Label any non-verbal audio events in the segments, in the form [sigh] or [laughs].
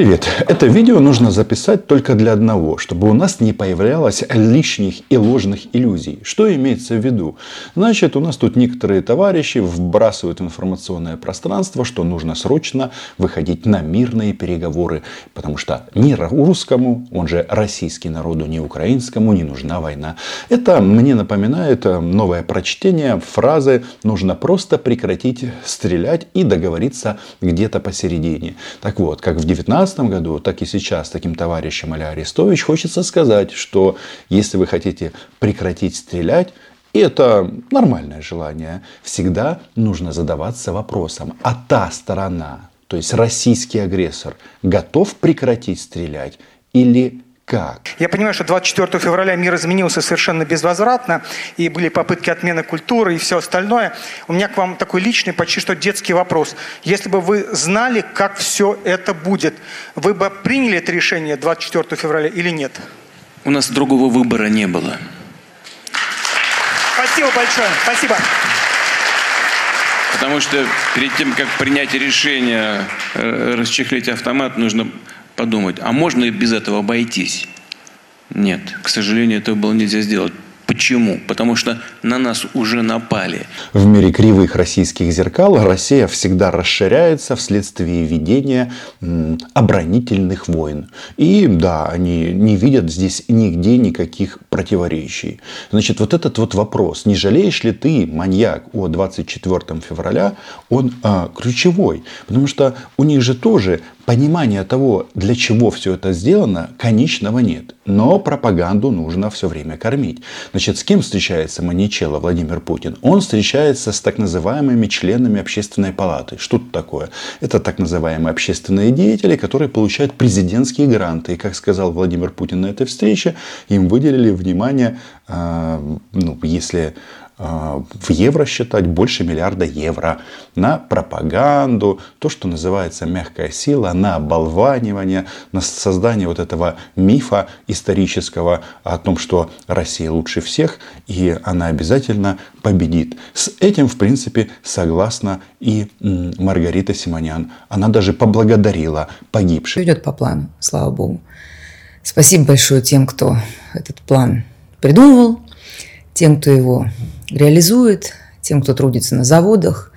Привет! Это видео нужно записать только для одного, чтобы у нас не появлялось лишних и ложных иллюзий. Что имеется в виду? Значит, у нас тут некоторые товарищи вбрасывают информационное пространство, что нужно срочно выходить на мирные переговоры, потому что ни русскому, он же российский народу, ни украинскому не нужна война. Это мне напоминает э, новое прочтение фразы «нужно просто прекратить стрелять и договориться где-то посередине». Так вот, как в 19 2015 году, так и сейчас таким товарищам а Арестович хочется сказать, что если вы хотите прекратить стрелять, и это нормальное желание, всегда нужно задаваться вопросом, а та сторона, то есть российский агрессор, готов прекратить стрелять или как? Я понимаю, что 24 февраля мир изменился совершенно безвозвратно, и были попытки отмены культуры и все остальное. У меня к вам такой личный, почти что детский вопрос. Если бы вы знали, как все это будет, вы бы приняли это решение 24 февраля или нет? У нас другого выбора не было. Спасибо большое. Спасибо. Потому что перед тем, как принять решение э, расчехлить автомат, нужно подумать, а можно и без этого обойтись? Нет, к сожалению, этого было нельзя сделать. Почему? Потому что на нас уже напали. В мире кривых российских зеркал Россия всегда расширяется вследствие ведения оборонительных войн. И да, они не видят здесь нигде никаких противоречий. Значит, вот этот вот вопрос, не жалеешь ли ты, маньяк, о 24 февраля, он а, ключевой. Потому что у них же тоже понимания того, для чего все это сделано, конечного нет. Но пропаганду нужно все время кормить. Значит, с кем встречается Маничелло Владимир Путин? Он встречается с так называемыми членами общественной палаты. Что это такое? Это так называемые общественные деятели, которые получают президентские гранты. И, как сказал Владимир Путин на этой встрече, им выделили внимание, а, ну, если в евро считать больше миллиарда евро на пропаганду, то, что называется мягкая сила, на оболванивание, на создание вот этого мифа исторического о том, что Россия лучше всех и она обязательно победит. С этим, в принципе, согласна и Маргарита Симонян. Она даже поблагодарила погибших. Идет по плану, слава богу. Спасибо большое тем, кто этот план придумывал, тем, кто его реализует, тем, кто трудится на заводах,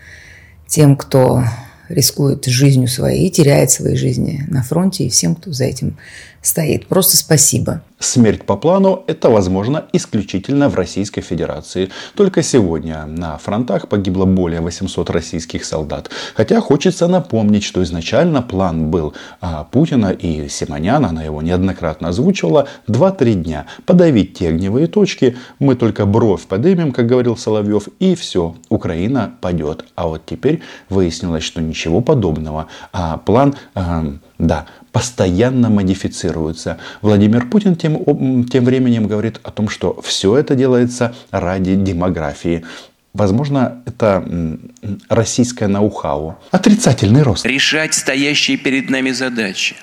тем, кто рискует жизнью своей и теряет свои жизни на фронте, и всем, кто за этим стоит. Просто спасибо. Смерть по плану – это возможно исключительно в Российской Федерации. Только сегодня на фронтах погибло более 800 российских солдат. Хотя хочется напомнить, что изначально план был а Путина и Симонян, она его неоднократно озвучивала, 2-3 дня. Подавить те огневые точки, мы только бровь подымем, как говорил Соловьев, и все, Украина падет. А вот теперь выяснилось, что ничего подобного. А план, э, да, постоянно модифицируется. Владимир Путин тем, тем временем говорит о том, что все это делается ради демографии. Возможно, это российское ноу-хау. Отрицательный рост. Решать стоящие перед нами задачи.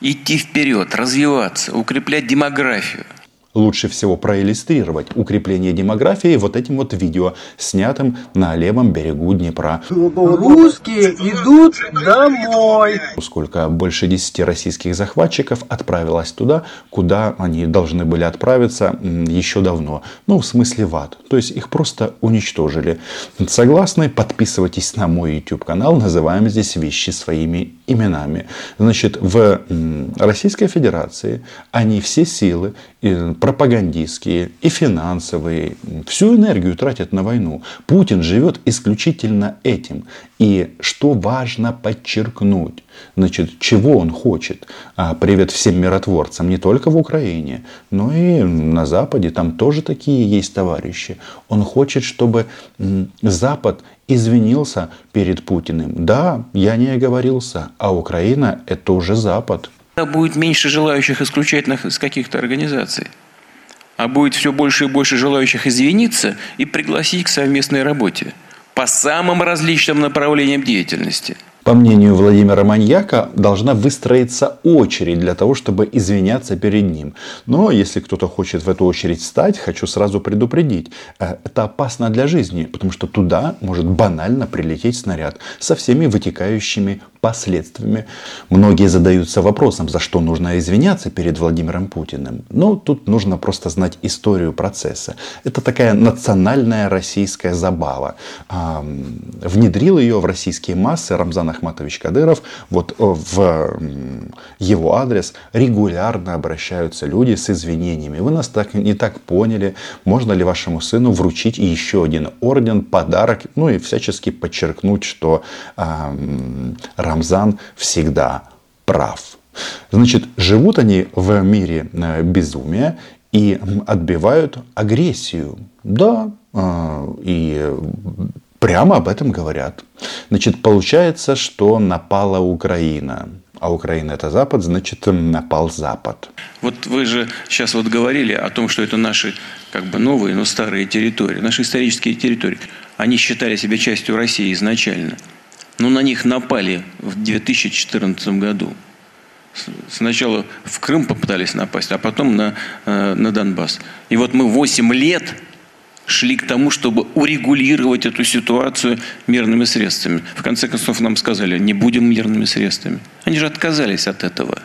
Идти вперед, развиваться, укреплять демографию – лучше всего проиллюстрировать укрепление демографии вот этим вот видео, снятым на левом берегу Днепра. Русские идут домой. Сколько больше 10 российских захватчиков отправилось туда, куда они должны были отправиться еще давно. Ну, в смысле в ад. То есть их просто уничтожили. Согласны? Подписывайтесь на мой YouTube канал. Называем здесь вещи своими именами. Значит, в Российской Федерации они все силы пропагандистские и финансовые, всю энергию тратят на войну. Путин живет исключительно этим. И что важно подчеркнуть, значит, чего он хочет. А, привет всем миротворцам, не только в Украине, но и на Западе, там тоже такие есть товарищи. Он хочет, чтобы Запад извинился перед Путиным. Да, я не оговорился, а Украина это уже Запад будет меньше желающих исключать из каких-то организаций, а будет все больше и больше желающих извиниться и пригласить к совместной работе по самым различным направлениям деятельности – По мнению Владимира Маньяка, должна выстроиться очередь для того, чтобы извиняться перед ним. Но если кто-то хочет в эту очередь встать, хочу сразу предупредить. Э, это опасно для жизни, потому что туда может банально прилететь снаряд со всеми вытекающими последствиями. Многие задаются вопросом, за что нужно извиняться перед Владимиром Путиным. Но тут нужно просто знать историю процесса. Это такая национальная российская забава. Внедрил ее в российские массы Рамзан Ахматович Кадыров. Вот э, в его адрес регулярно обращаются люди с извинениями. Вы нас так не так поняли. Можно ли вашему сыну вручить еще один орден, подарок, ну и всячески подчеркнуть, что Рамзан всегда прав. Значит, живут они в мире э, безумия и отбивают агрессию. Да, э, и прямо об этом говорят. Значит, получается, что напала Украина. А Украина это Запад, значит, напал Запад. Вот вы же сейчас вот говорили о том, что это наши как бы новые, но старые территории, наши исторические территории. Они считали себя частью России изначально – но на них напали в 2014 году. Сначала в Крым попытались напасть, а потом на, э, на Донбасс. И вот мы 8 лет шли к тому, чтобы урегулировать эту ситуацию мирными средствами. В конце концов нам сказали, не будем мирными средствами. Они же отказались от этого.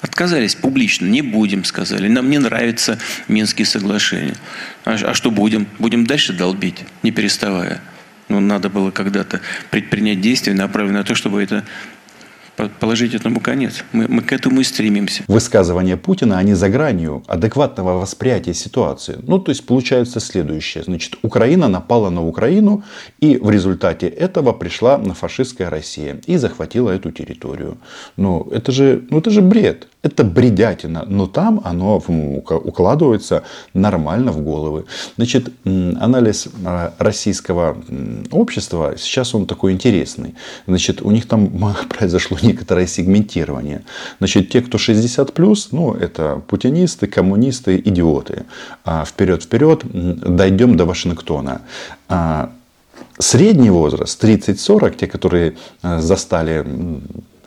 Отказались публично, не будем, сказали. Нам не нравятся Минские соглашения. А, а что будем? Будем дальше долбить, не переставая. Ну, надо было когда-то предпринять действия, направленные на то, чтобы это положить этому конец. Мы, мы к этому и стремимся. Высказывания Путина, они за гранью адекватного восприятия ситуации. Ну, то есть, получается следующее. Значит, Украина напала на Украину, и в результате этого пришла на фашистская Россия и захватила эту территорию. Ну, это же, ну, это же бред. Это бредятина, но там оно укладывается нормально в головы. Значит, анализ а, российского общества, сейчас он такой интересный. Значит, у них там [laughs] произошло некоторое сегментирование. Значит, те, кто 60 плюс, ну, это путинисты, коммунисты, идиоты. А вперед, вперед, дойдем до Вашингтона. А средний возраст 30-40, те, которые а, застали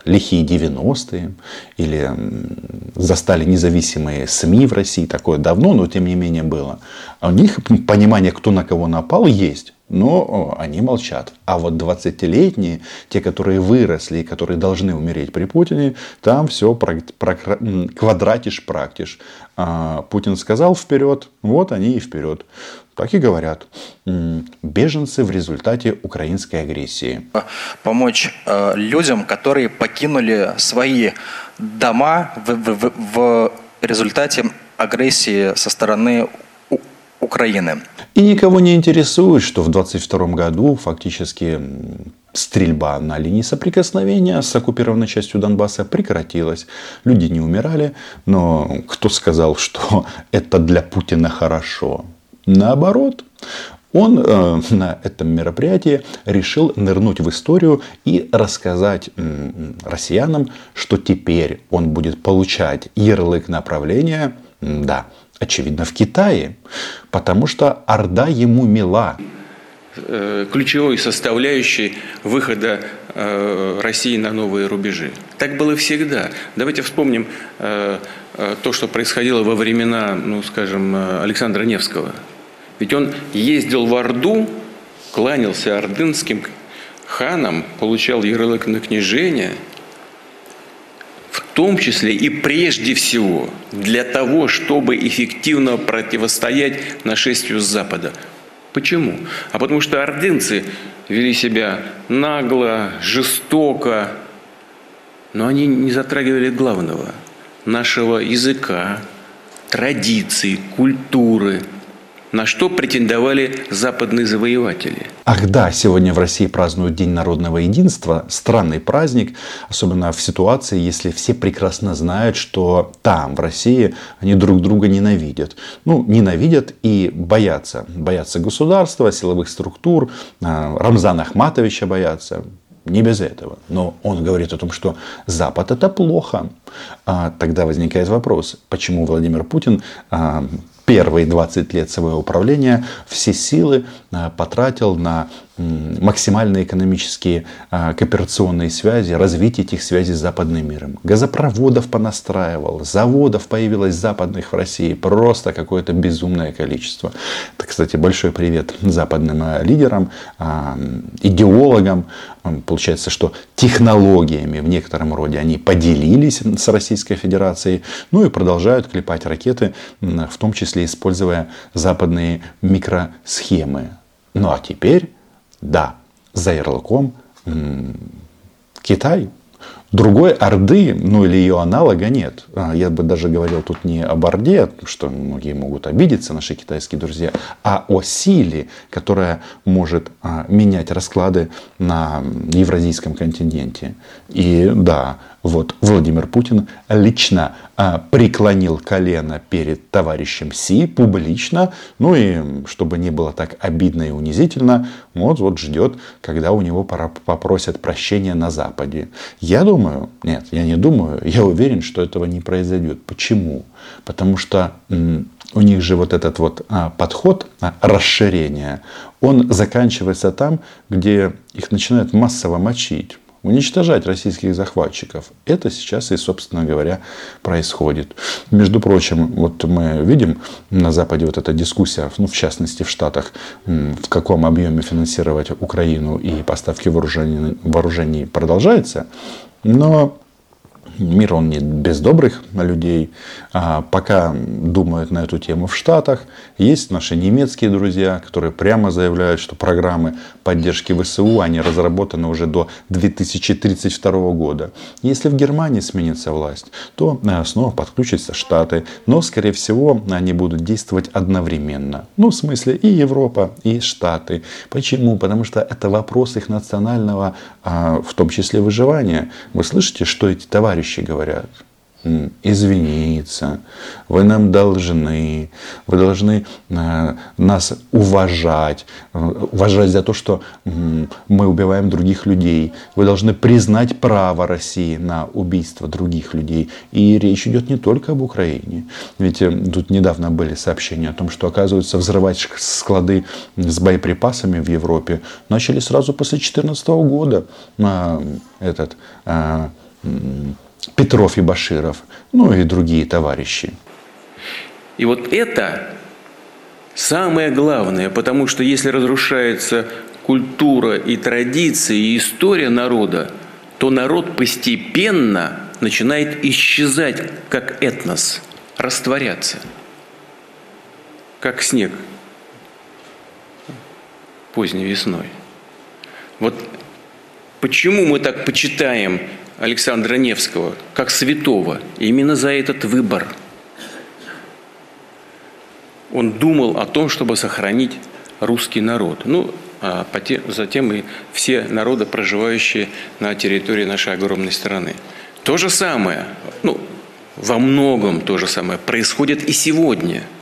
лихие 90-е или застали независимые СМИ в России, такое давно, но тем не менее было. А у них понимание, кто на кого напал, есть. Но они молчат. А вот 20-летние, те, которые выросли и которые должны умереть при Путине, там все квадратиш практиш. А Путин сказал вперед, вот они и вперед. Так и говорят. Беженцы в результате украинской агрессии. Помочь э, людям, которые покинули свои дома в, в, в результате агрессии со стороны Украины. И никого не интересует, что в 22 году фактически стрельба на линии соприкосновения с оккупированной частью Донбасса прекратилась. Люди не умирали, но кто сказал, что [laughs] это для Путина хорошо? Наоборот, он э, [laughs] на этом мероприятии решил нырнуть в историю и рассказать э, россиянам, что теперь он будет получать ярлык направления, да, очевидно, в Китае, потому что Орда ему мила. Э, ключевой составляющей выхода э, России на новые рубежи. Так было всегда. Давайте вспомним э, то, что происходило во времена, ну, скажем, Александра Невского. Ведь он ездил в Орду, кланялся ордынским ханам, получал ярлык на княжение – том числе и прежде всего для того, чтобы эффективно противостоять нашествию Запада. Почему? А потому что ордынцы вели себя нагло, жестоко, но они не затрагивали главного – нашего языка, традиций, культуры – на что претендовали западные завоеватели. Ах да, сегодня в России празднуют День народного единства. Странный праздник, особенно в ситуации, если все прекрасно знают, что там, в России, они друг друга ненавидят. Ну, ненавидят и боятся. Боятся государства, силовых структур, а, Рамзана Ахматовича боятся. Не без этого. Но он говорит о том, что Запад это плохо. А тогда возникает вопрос, почему Владимир Путин а, первые 20 лет своего управления все силы а, потратил на максимальные экономические а, кооперационные связи, развитие этих связей с западным миром. Газопроводов понастраивал, заводов появилось западных в России, просто какое-то безумное количество. Это, кстати, большой привет западным а, лидерам, а, идеологам. Получается, что технологиями в некотором роде они поделились с Российской Федерацией, ну и продолжают клепать ракеты, в том числе используя западные микросхемы. Ну а теперь да, за ярлыком Китай. Другой Орды, ну или ее аналога нет. А, я бы даже говорил тут не об Орде, что многие могут обидеться, наши китайские друзья, а о силе, которая может а, менять расклады на евразийском континенте. И да, вот Владимир Путин лично а, преклонил колено перед товарищем Си публично, ну и чтобы не было так обидно и унизительно, вот, вот ждет, когда у него попросят прощения на Западе. Я думаю, нет, я не думаю, я уверен, что этого не произойдет. Почему? Потому что у них же вот этот вот а, подход а, расширения, он заканчивается там, где их начинают массово мочить уничтожать российских захватчиков. Это сейчас и, собственно говоря, происходит. Между прочим, вот мы видим на Западе вот эта дискуссия, ну, в частности в Штатах, в каком объеме финансировать Украину и поставки вооружений, вооружений продолжается. Но Мир, он не без добрых людей. А пока думают на эту тему в Штатах. Есть наши немецкие друзья, которые прямо заявляют, что программы поддержки ВСУ, они разработаны уже до 2032 года. Если в Германии сменится власть, то э, снова подключатся Штаты. Но, скорее всего, они будут действовать одновременно. Ну, в смысле и Европа, и Штаты. Почему? Потому что это вопрос их национального, а, в том числе выживания. Вы слышите, что эти товарищи товарищи говорят, извиниться, вы нам должны, вы должны э, нас уважать, уважать за то, что мы убиваем других людей, вы должны признать право России на убийство других людей. И речь идет не только об Украине, ведь э, тут недавно были сообщения о том, что, оказывается, взрывать склады с боеприпасами в Европе начали сразу после 2014 года. Этот Петров и Баширов, ну и другие товарищи. И вот это самое главное, потому что если разрушается культура и традиции, и история народа, то народ постепенно начинает исчезать как этнос, растворяться, как снег поздней весной. Вот почему мы так почитаем Александра Невского как святого именно за этот выбор. Он думал о том, чтобы сохранить русский народ. Ну, а затем и все народы, проживающие на территории нашей огромной страны. То же самое, ну, во многом то же самое происходит и сегодня –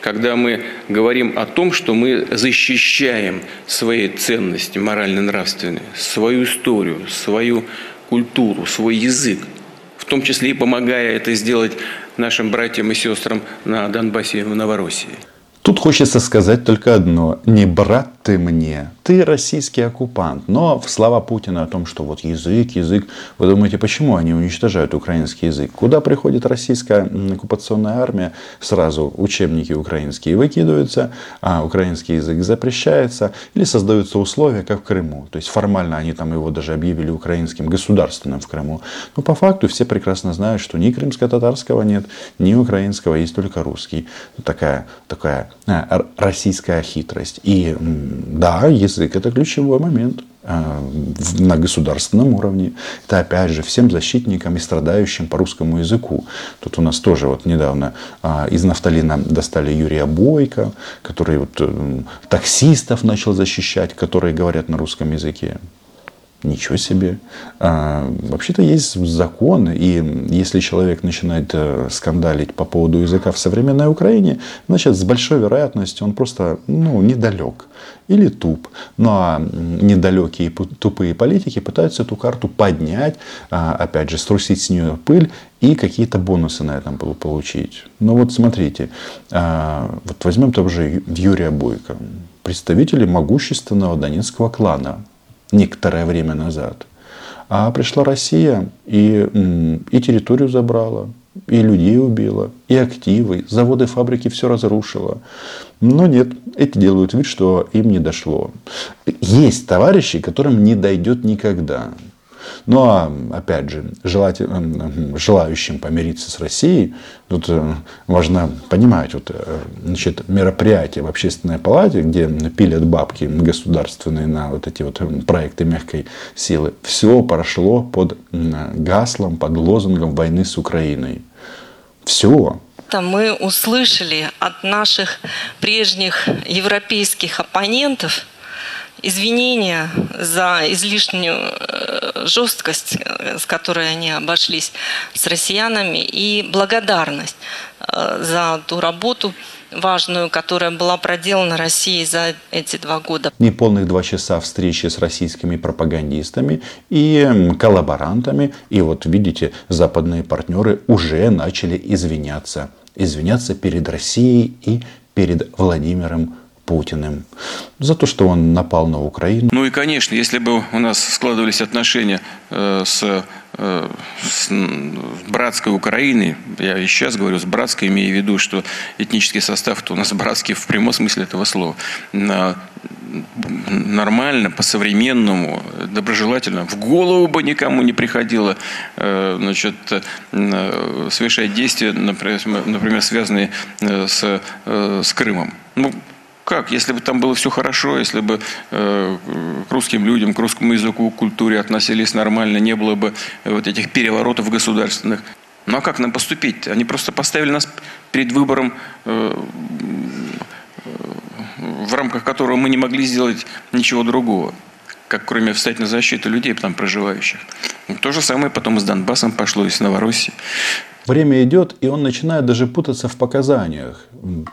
когда мы говорим о том, что мы защищаем свои ценности морально-нравственные, свою историю, свою культуру, свой язык, в том числе и помогая это сделать нашим братьям и сестрам на Донбассе и в Новороссии. Тут хочется сказать только одно. Не брат ты мне, ты российский оккупант. Но в слова Путина о том, что вот язык, язык. Вы думаете, почему они уничтожают украинский язык? Куда приходит российская оккупационная армия? Сразу учебники украинские выкидываются, а украинский язык запрещается. Или создаются условия, как в Крыму. То есть формально они там его даже объявили украинским, государственным в Крыму. Но по факту все прекрасно знают, что ни крымско-татарского нет, ни украинского, есть только русский. Такая, такая Э, российская хитрость. И да, язык это ключевой момент э, на государственном уровне. Это опять же всем защитникам и страдающим по русскому языку. Тут у нас тоже вот недавно а, из нафталина достали Юрия Бойко, который вот э, таксистов начал защищать, которые говорят на русском языке. Ничего себе. А, вообще-то есть закон, и если человек начинает э, скандалить по поводу языка в современной Украине, значит, с большой вероятностью он просто ну, недалек или туп. Ну а недалекие и тупые политики пытаются эту карту поднять, а, опять же, струсить с нее пыль и какие-то бонусы на этом получить. Ну вот смотрите, а, вот возьмем того же Юрия Бойко, представители могущественного донецкого клана, некоторое время назад. А пришла Россия и, и территорию забрала, и людей убила, и активы, заводы, фабрики все разрушила. Но нет, эти делают вид, что им не дошло. Есть товарищи, которым не дойдет никогда. Ну а опять же, желать, желающим помириться с Россией, тут э, важно понимать, вот, э, значит, мероприятие в общественной палате, где пилят бабки государственные на вот эти вот проекты мягкой силы, все прошло под гаслом, под лозунгом войны с Украиной. Все мы услышали от наших прежних европейских оппонентов извинения за излишнюю э, жесткость, э, с которой они обошлись с россиянами, и благодарность э, за ту работу важную, которая была проделана Россией за эти два года. Неполных два часа встречи с российскими пропагандистами и коллаборантами. И вот видите, западные партнеры уже начали извиняться. Извиняться перед Россией и перед Владимиром Путиным за то, что он напал на Украину. Ну и, конечно, если бы у нас складывались отношения э, с, э, с братской Украиной, я и сейчас говорю с братской, имея в виду, что этнический состав у нас братский в прямом смысле этого слова, нормально, по-современному, доброжелательно, в голову бы никому не приходило э, значит, совершать действия, например связанные с, с Крымом. Ну, как? Если бы там было все хорошо, если бы э, к русским людям, к русскому языку, к культуре относились нормально, не было бы э, вот этих переворотов государственных. Ну а как нам поступить? Они просто поставили нас перед выбором, э, э, в рамках которого мы не могли сделать ничего другого, как кроме встать на защиту людей там проживающих. То же самое потом с Донбассом пошло, и с Новороссией. Время идет, и он начинает даже путаться в показаниях.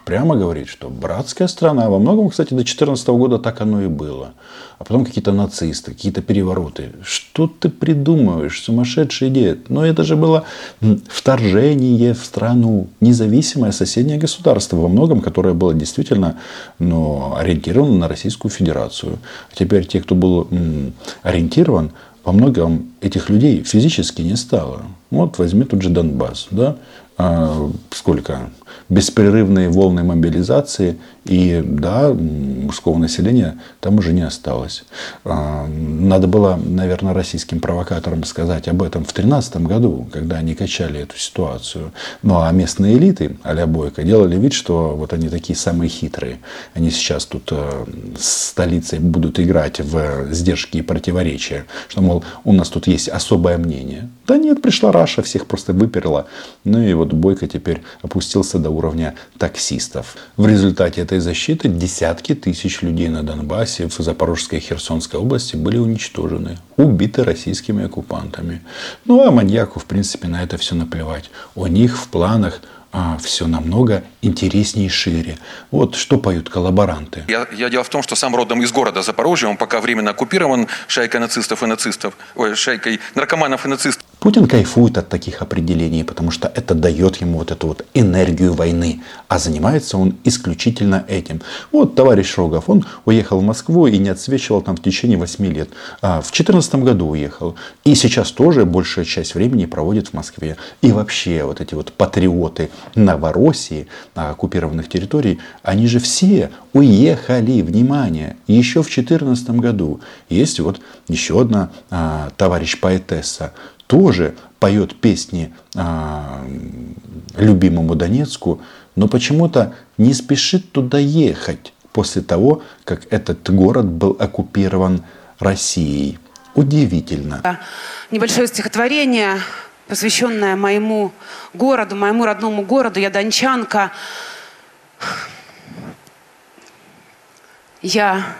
Прямо говорит, что братская страна. Во многом, кстати, до 2014 года так оно и было. А потом какие-то нацисты, какие-то перевороты. Что ты придумываешь, сумасшедший дед? Но это же было вторжение в страну. Независимое соседнее государство во многом, которое было действительно ну, ориентировано на Российскую Федерацию. А теперь те, кто был ориентирован, во многом этих людей физически не стало. Вот возьми тут же Донбасс. Да? А сколько? Беспрерывные волны мобилизации. И да, мужского населения там уже не осталось. А, надо было, наверное, российским провокаторам сказать об этом в 2013 году, когда они качали эту ситуацию. Ну а местные элиты, а Бойко, делали вид, что вот они такие самые хитрые. Они сейчас тут э, с столицей будут играть в сдержки и противоречия. Что, мол, у нас тут есть особое мнение. Да нет, пришла Раша, всех просто выперла. Ну и вот Бойко теперь опустился до уровня таксистов. В результате этой защиты десятки тысяч людей на Донбассе, в Запорожской и Херсонской области были уничтожены, убиты российскими оккупантами. Ну а маньяку, в принципе, на это все наплевать. У них в планах а, все намного интереснее и шире. Вот что поют коллаборанты. Я, я дело в том, что сам родом из города Запорожья, он пока временно оккупирован шайкой нацистов и нацистов, ой, шайкой наркоманов и нацистов. Путин кайфует от таких определений, потому что это дает ему вот эту вот энергию войны. А занимается он исключительно этим. Вот товарищ Рогов, он уехал в Москву и не отсвечивал там в течение 8 лет. А в 2014 году уехал. И сейчас тоже большая часть времени проводит в Москве. И вообще вот эти вот патриоты Новороссии, оккупированных территорий, они же все уехали, внимание, еще в 2014 году. Есть вот еще одна а, товарищ поэтесса, тоже поет песни а, любимому Донецку, но почему-то не спешит туда ехать после того, как этот город был оккупирован Россией. Удивительно. Небольшое стихотворение, посвященное моему городу, моему родному городу. Я дончанка. Я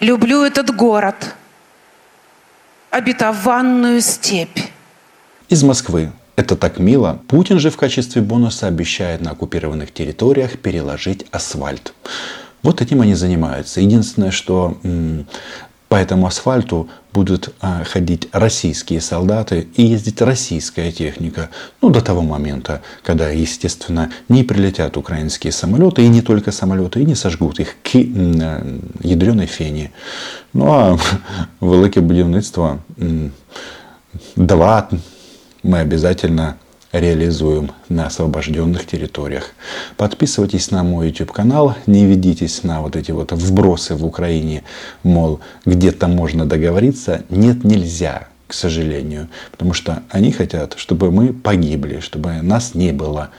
люблю этот город – обетованную степь. Из Москвы. Это так мило. Путин же в качестве бонуса обещает на оккупированных территориях переложить асфальт. Вот этим они занимаются. Единственное, что по этому асфальту будут а, ходить российские солдаты и ездить российская техника. Ну, до того момента, когда, естественно, не прилетят украинские самолеты, и не только самолеты, и не сожгут их к ядреной фене. Ну, а [laughs] велике будівництво 2 мы обязательно реализуем на освобожденных территориях. Подписывайтесь на мой YouTube канал, не ведитесь на вот эти вот вбросы в Украине, мол, где-то можно договориться. Нет, нельзя, к сожалению, потому что они хотят, чтобы мы погибли, чтобы нас не было.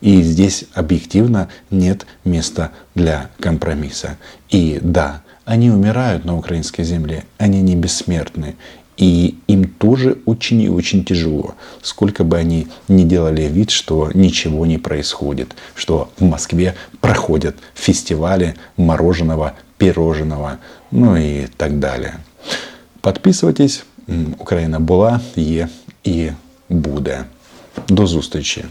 И здесь объективно нет места для компромисса. И да, они умирают на украинской земле, они не бессмертны. И им тоже очень и очень тяжело. Сколько бы они ни делали вид, что ничего не происходит, что в Москве проходят фестивали мороженого, пирожного, ну и так далее. Подписывайтесь. Украина була, є і буде. До зустрічі!